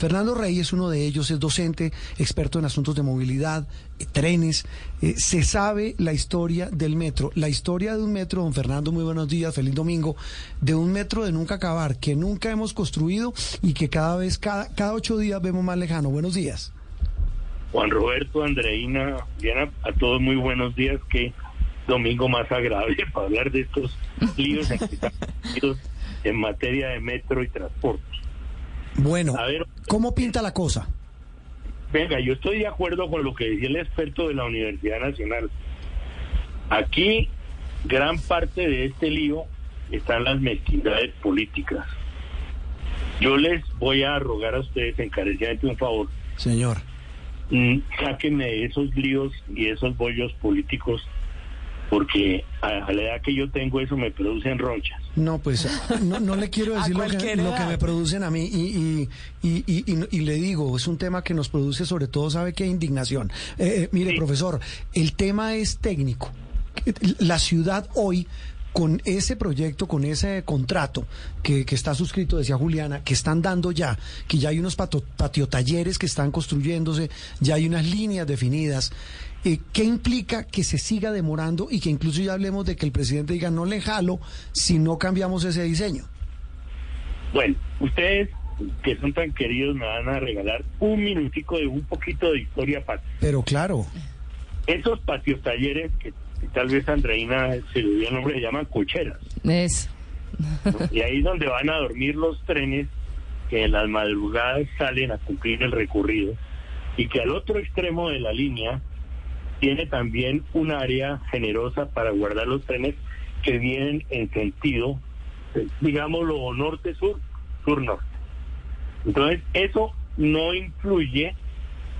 Fernando Rey es uno de ellos, es docente, experto en asuntos de movilidad, eh, trenes. Eh, se sabe la historia del metro, la historia de un metro, don Fernando, muy buenos días, feliz domingo, de un metro de nunca acabar, que nunca hemos construido y que cada vez, cada, cada ocho días vemos más lejano. Buenos días. Juan Roberto, Andreina, Diana, a todos muy buenos días. Qué domingo más agradable para hablar de estos líos en materia de metro y transporte. Bueno, a ver, ¿cómo pinta la cosa? Venga, yo estoy de acuerdo con lo que decía el experto de la Universidad Nacional. Aquí, gran parte de este lío están las mezquindades políticas. Yo les voy a rogar a ustedes encarecidamente un favor. Señor. Mm, sáquenme esos líos y esos bollos políticos porque a, la edad que yo tengo eso me producen ronchas. No, pues no, le quiero decir lo que, me producen a mí y, y, le digo, es un tema que nos produce sobre todo, ¿sabe qué? Indignación. Eh, eh, mire, profesor, el tema es técnico. La ciudad hoy con ese proyecto, con ese contrato que, que, está suscrito, decía Juliana, que están dando ya, que ya hay unos patio, talleres que están construyéndose, ya hay unas líneas definidas. Eh, ¿Qué implica que se siga demorando y que incluso ya hablemos de que el presidente diga no le jalo si no cambiamos ese diseño? Bueno, ustedes que son tan queridos me van a regalar un minutico de un poquito de historia patria. Pero claro. Esos patios talleres que tal vez Andreina se le dio el nombre, se llaman cocheras. Es. Y ahí es donde van a dormir los trenes que en las madrugadas salen a cumplir el recorrido y que al otro extremo de la línea tiene también un área generosa para guardar los trenes que vienen en sentido, digámoslo, norte-sur, sur-norte. Entonces, eso no influye,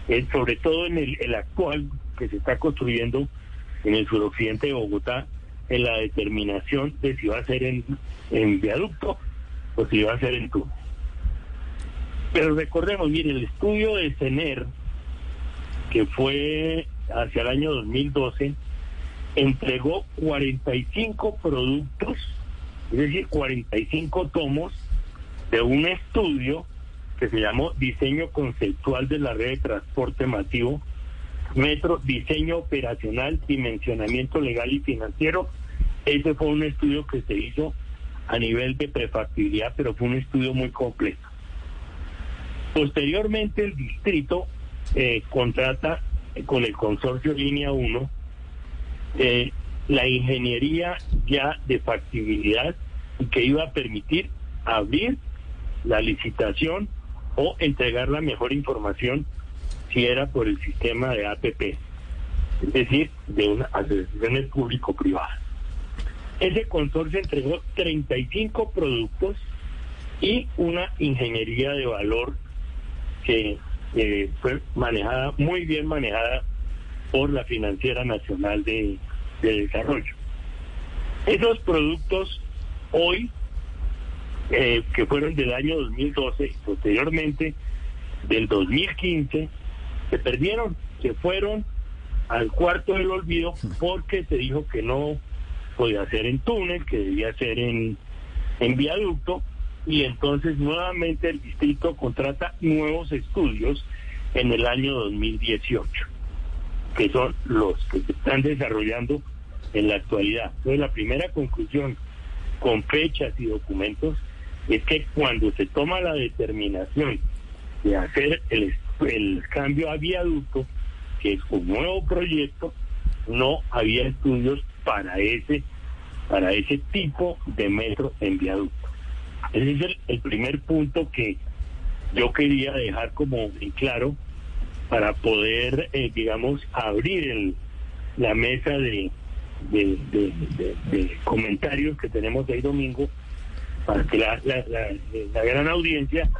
eh, sobre todo en el, el, actual que se está construyendo en el suroccidente de Bogotá, en la determinación de si va a ser en, en viaducto o si va a ser en túnel. Pero recordemos, mire, el estudio de CENER, que fue hacia el año 2012, entregó 45 productos, es decir, 45 tomos de un estudio que se llamó Diseño Conceptual de la Red de Transporte Masivo, Metro, Diseño Operacional, Dimensionamiento Legal y Financiero. Ese fue un estudio que se hizo a nivel de prefactibilidad, pero fue un estudio muy completo. Posteriormente, el distrito eh, contrata con el consorcio Línea 1 eh, la ingeniería ya de factibilidad que iba a permitir abrir la licitación o entregar la mejor información si era por el sistema de APP, es decir, de una asociación público-privada. Ese consorcio entregó 35 productos y una ingeniería de valor que eh, fue manejada, muy bien manejada por la Financiera Nacional de, Desarrollo. Esos productos hoy, eh, que fueron del año 2012 y posteriormente del 2015, se perdieron, se fueron al cuarto del olvido porque se dijo que no podía ser en túnel, que debía ser en, en viaducto y entonces nuevamente el distrito contrata nuevos estudios en el año 2018, que son los que se están desarrollando en la actualidad. Entonces la primera conclusión con fechas y documentos es que cuando se toma la determinación de hacer el, el cambio a viaducto, que es un nuevo proyecto, no había estudios para ese para ese tipo de metro en viaducto. Ese es el, primer punto que yo quería dejar como en claro para poder, eh, digamos, abrir el, la mesa de, de, comentarios que tenemos hoy domingo para que la, la, gran audiencia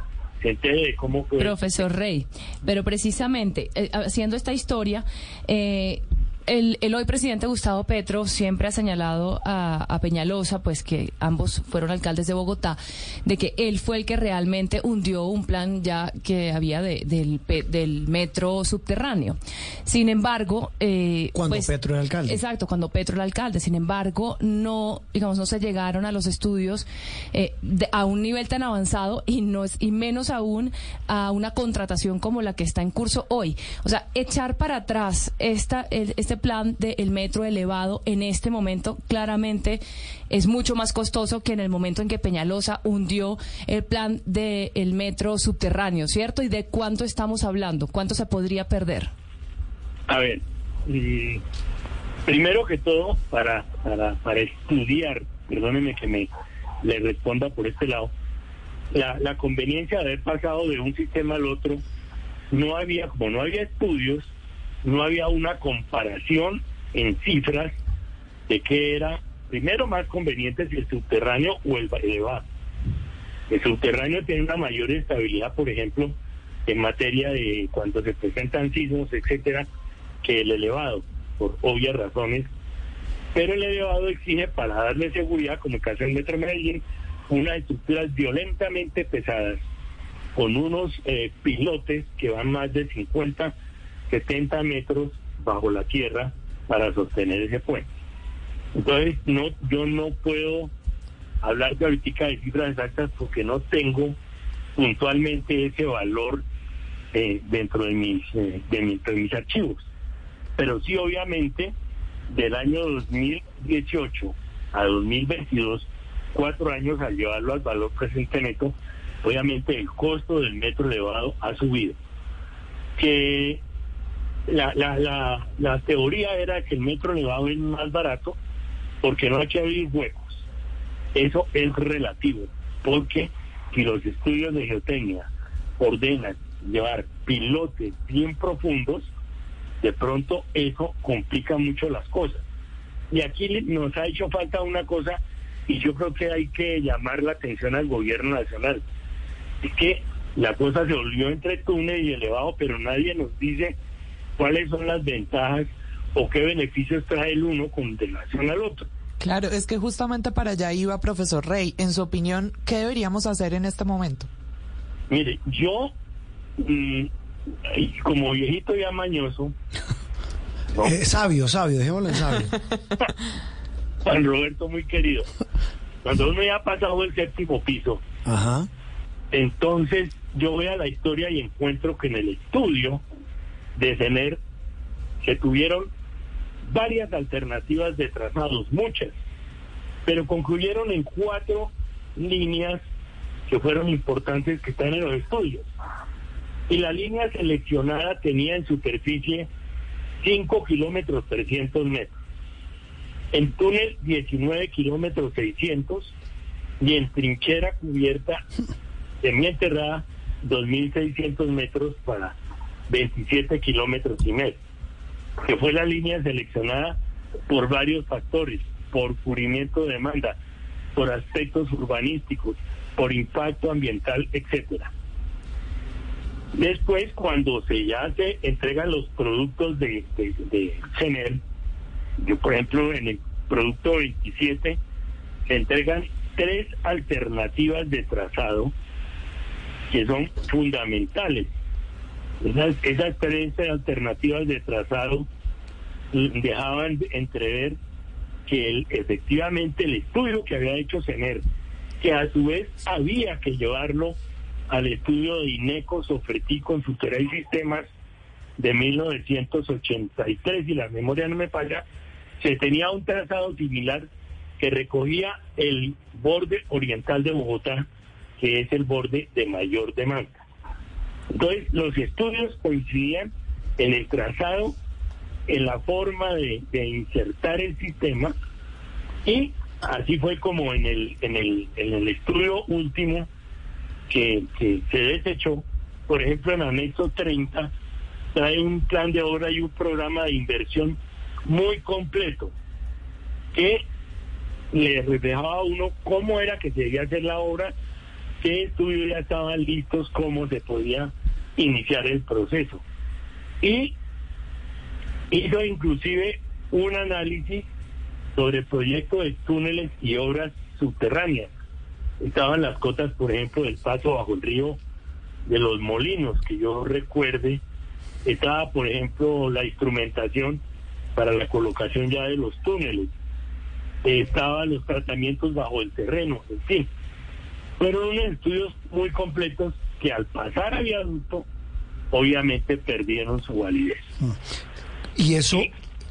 se entere de cómo. Profesor Rey, pero precisamente eh, haciendo esta historia, eh, el, el, hoy presidente Gustavo Petro siempre ha señalado a, Peñalosa, pues que ambos fueron alcaldes de Bogotá, de que él fue el que realmente hundió un plan ya que había del, del metro subterráneo. Sin embargo, eh, cuando pues, Petro era alcalde. Exacto, cuando Petro era alcalde. Sin embargo, no, digamos, no se llegaron a los estudios eh, a un nivel tan avanzado y no es, y menos aún a una contratación como la que está en curso hoy. O sea, echar para atrás esta, este plan del metro elevado en este momento claramente es mucho más costoso que en el momento en que Peñalosa hundió el plan del metro subterráneo, ¿cierto? ¿Y de cuánto estamos hablando? ¿Cuánto se podría perder? A ver, primero que todo, para, para, para estudiar, perdóneme que me le responda por este lado, la, la conveniencia de haber pasado de un sistema al otro, no había, como no había estudios, no había una comparación en cifras de qué era primero más conveniente si el subterráneo o el elevado. El subterráneo tiene una mayor estabilidad, por ejemplo, en materia de cuando se presentan sismos, etcétera, que el elevado, por obvias razones. Pero el elevado exige, para darle seguridad, como el caso del Metro Medellín, unas estructuras violentamente pesadas, con unos eh, pilotes que van más de 50 70 metros bajo la tierra para sostener ese puente. Entonces, no, yo no puedo hablar de ahorita de cifras exactas porque no tengo puntualmente ese valor eh, dentro de mis, eh, de, mis, archivos. Pero sí, obviamente, del año 2018 a 2022, cuatro años al llevarlo al valor presente neto, obviamente el costo del metro elevado ha subido. Que la, la, la, la teoría era que el metro elevado es más barato porque no hay que abrir huecos. Eso es relativo, porque si los estudios de geotecnia ordenan llevar pilotes bien profundos, de pronto eso complica mucho las cosas. Y aquí nos ha hecho falta una cosa, y yo creo que hay que llamar la atención al gobierno nacional. Es que la cosa se volvió entre túnel y elevado, pero nadie nos dice cuáles son las ventajas o qué beneficios trae el uno con relación al otro. Claro, es que justamente para allá iba profesor Rey. En su opinión, ¿qué deberíamos hacer en este momento? Mire, yo, mm, como viejito y amañoso... Eh, sabio, sabio, dejémoslo en sabio. Juan Roberto, muy querido. Cuando uno ya ha pasado el séptimo piso, Ajá. entonces yo a la historia y encuentro que en el estudio de tener se tuvieron varias alternativas de trazados, muchas, pero concluyeron en cuatro líneas que fueron importantes que están en los estudios. Y la línea seleccionada tenía en superficie 5 kilómetros 300 metros, en túnel 19 kilómetros 600 y en trinchera cubierta semienterrada 2.600 metros para 27 kilómetros y medio, que fue la línea seleccionada por varios factores, por cubrimiento de demanda, por aspectos urbanísticos, por impacto ambiental, etcétera. Después, cuando se ya se entregan los productos de, de, de yo por ejemplo en el producto 27 se entregan tres alternativas de trazado que son fundamentales esas, esas tres alternativas de trazado dejaban entrever que efectivamente el estudio que había hecho CENER, que a su vez había que llevarlo al estudio de INECO, Sofretí, Consultoría y Sistemas de 1983, y la memoria no me falla, se tenía un trazado similar que recogía el borde oriental de Bogotá, que es el borde de mayor demanda. Entonces, los estudios coincidían en el trazado, en la forma de, insertar el sistema y así fue como en el, en el, en el estudio último que, se desechó, por ejemplo, en anexo 30, trae un plan de obra y un programa de inversión muy completo que le reflejaba a uno cómo era que se debía hacer la obra, qué estudios ya estaban listos, cómo se podía iniciar el proceso. Y hizo inclusive un análisis sobre el proyecto de túneles y obras subterráneas. Estaban las cotas, por ejemplo, del paso bajo el río de los molinos, que yo recuerde. Estaba, por ejemplo, la instrumentación para la colocación ya de los túneles. Estaban los tratamientos bajo el terreno, en fin. Fueron unos estudios muy completos que al pasar a viaducto, obviamente perdieron su validez. Y eso,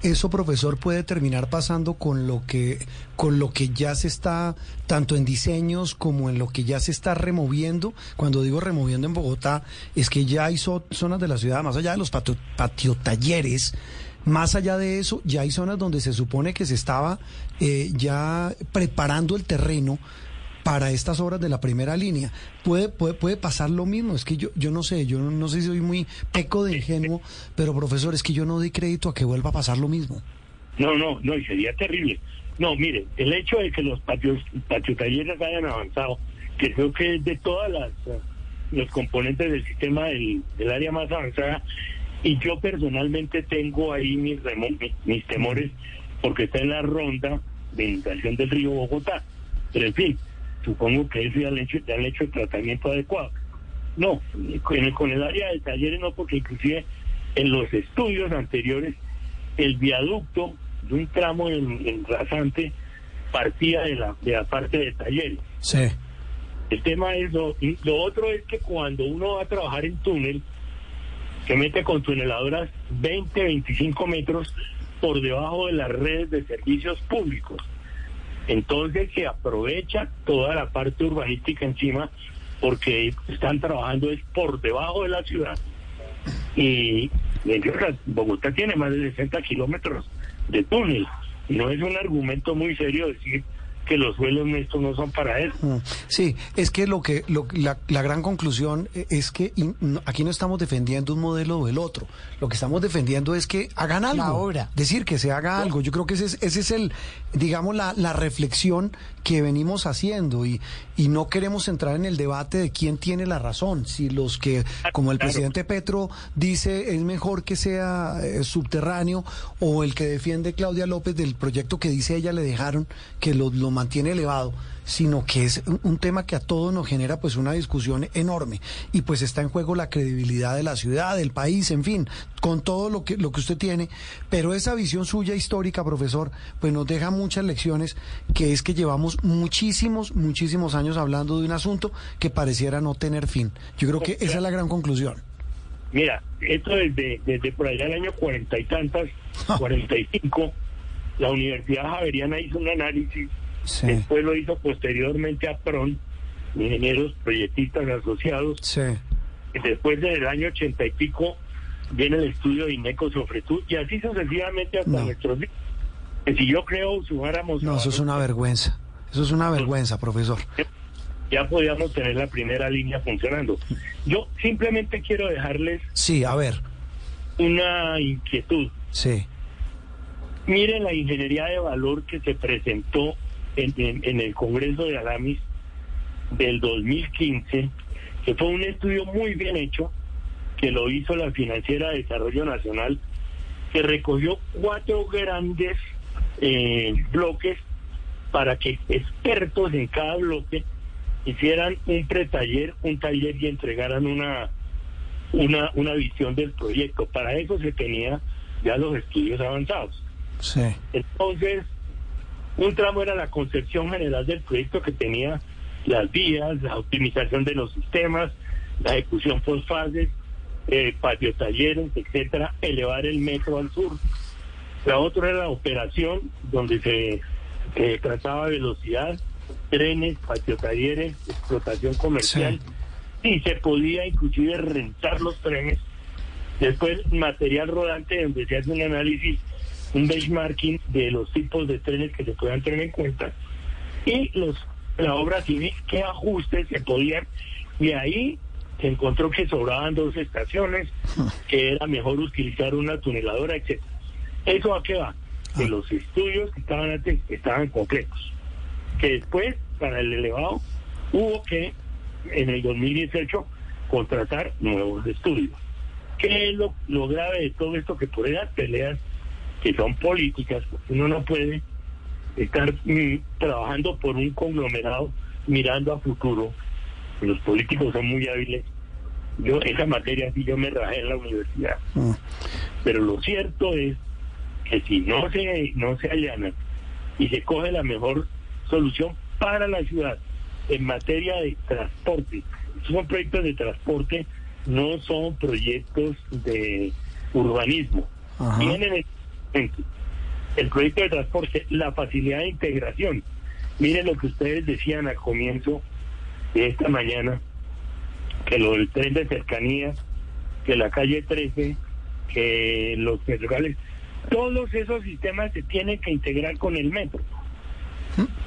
eso, profesor, puede terminar pasando con lo que con lo que ya se está tanto en diseños como en lo que ya se está removiendo. Cuando digo removiendo en Bogotá, es que ya hay zonas de la ciudad, más allá de los patio, talleres, más allá de eso, ya hay zonas donde se supone que se estaba eh, ya preparando el terreno para estas obras de la primera línea. Puede, puede, puede pasar lo mismo, es que yo, yo no sé, yo no, sé si soy muy peco de ingenuo, pero profesor, es que yo no doy crédito a que vuelva a pasar lo mismo. No, no, no, y sería terrible. No, mire, el hecho de que los patios, patio talleres hayan avanzado, que creo que es de todas las los componentes del sistema del, área más avanzada, y yo personalmente tengo ahí mis, mis temores porque está en la ronda de inundación del río Bogotá. Pero en fin, supongo que eso ya han hecho, ya hecho el tratamiento adecuado. No, con el, área de talleres no, porque inclusive en los estudios anteriores el viaducto de un tramo en, rasante partía de la, de la parte de talleres. Sí. El tema es lo, lo otro es que cuando uno va a trabajar en túnel, se mete con tuneladoras 20, 25 metros por debajo de las redes de servicios públicos. Entonces se aprovecha toda la parte urbanística encima porque están trabajando es por debajo de la ciudad. Y Bogotá tiene más de 60 kilómetros de túnel. No es un argumento muy serio decir que los suelos nuestros no son para eso. Mm, sí, es que lo que la, gran conclusión e, es que aquí no estamos defendiendo un modelo o el otro. Lo que estamos defendiendo es que hagan algo. Ahora. Decir que se haga algo. Yo creo que ese es, ese es el, digamos, la, la reflexión que venimos haciendo y, y no queremos entrar en el debate de quién tiene la razón. Si los que, como el presidente Petro dice, es mejor que sea eh, subterráneo o el que defiende Claudia López del proyecto que dice ella le dejaron que lo, lo mantiene elevado, sino que es un tema que a todos nos genera pues una discusión enorme y pues está en juego la credibilidad de la ciudad, del país, en fin, con todo lo que lo que usted tiene, pero esa visión suya histórica, profesor, pues nos deja muchas lecciones que es que llevamos muchísimos muchísimos años hablando de un asunto que pareciera no tener fin. Yo creo que esa es la gran conclusión. Mira, esto desde, desde por allá el año cuarenta y tantas, cuarenta y cinco, la Universidad Javeriana hizo un análisis Después lo hizo posteriormente a PRON, ingenieros proyectistas asociados. Sí. Después del año ochenta y pico viene el estudio de Ineco Sofretud y así sucesivamente hasta nuestros días. si yo creo sumáramos... No, eso es una vergüenza. Eso es una vergüenza, profesor. Ya podíamos tener la primera línea funcionando. Yo simplemente quiero dejarles... Sí, a ver. Una inquietud. Sí. Miren la ingeniería de valor que se presentó en, el Congreso de Alamis del 2015, que fue un estudio muy bien hecho, que lo hizo la Financiera de Desarrollo Nacional, que recogió cuatro grandes eh, bloques para que expertos en cada bloque hicieran un pretaller, un taller y entregaran una, una, una visión del proyecto. Para eso se tenía ya los estudios avanzados. Sí. Entonces, un tramo era la concepción general del proyecto que tenía las vías, la optimización de los sistemas, la ejecución por fases, eh, patio talleres, etcétera, elevar el metro al sur. La otra era la operación, donde se trataba velocidad, trenes, patio talleres, explotación comercial, y se podía inclusive rentar los trenes. Después, material rodante, donde se hace un análisis un benchmarking de los tipos de trenes que se puedan tener en cuenta y los la obra civil, qué ajustes se podían, y ahí se encontró que sobraban dos estaciones, que era mejor utilizar una tuneladora, etcétera. ¿Eso a qué va? Que ah. los estudios que estaban antes estaban completos. Que después, para el elevado, hubo que, en el 2018, contratar nuevos estudios. ¿Qué es lo, lo grave de todo esto? Que por esas peleas que son políticas, porque uno no puede estar mm, trabajando por un conglomerado mirando a futuro. Los políticos son muy hábiles. Yo, esa materia sí yo me rajé en la universidad. Mm. Pero lo cierto es que si no se, no se allana y se coge la mejor solución para la ciudad en materia de transporte, son proyectos de transporte, no son proyectos de urbanismo. Tienen el, el proyecto de transporte, la facilidad de integración. Miren lo que ustedes decían al comienzo de esta mañana, que lo del tren de cercanía, que la calle 13, que los ferrocarriles, todos esos sistemas se tienen que integrar con el metro.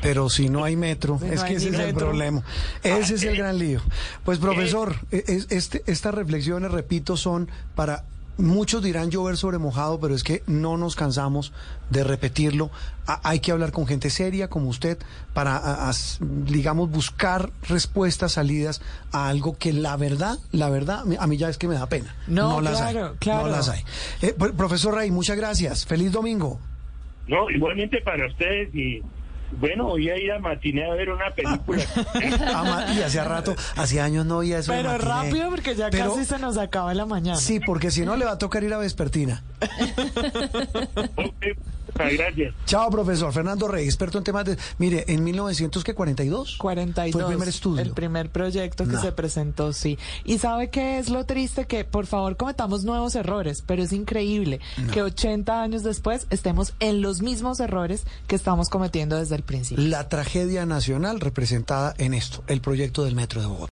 Pero si no hay metro, es que ese es el problema. Ese es el gran lío. Pues profesor, e, este, estas reflexiones, repito, son para Muchos dirán llover sobre mojado, pero es que no nos cansamos de repetirlo. hay que hablar con gente seria como usted para, digamos, buscar respuestas, salidas a algo que la verdad, la verdad, a mí ya es que me da pena. No, las hay. Claro. No las hay. Eh, profesor Rey, muchas gracias. Feliz domingo. No, igualmente para ustedes y bueno, voy a ir a matiné a ver una película. y hace rato, hace años no oía eso. Pero rápido porque ya casi se nos acaba la mañana. Sí, porque si no le va a tocar ir a Vespertina. gracias. Chao, profesor. Fernando Rey, experto en temas de... Mire, en 1942 42. Fue el primer estudio. El primer proyecto que se presentó, sí. Y ¿sabe qué es lo triste? Que por favor cometamos nuevos errores, pero es increíble que 80 años después estemos en los mismos errores que estamos cometiendo desde el principio. La tragedia nacional representada en esto, el proyecto del Metro de Bogotá.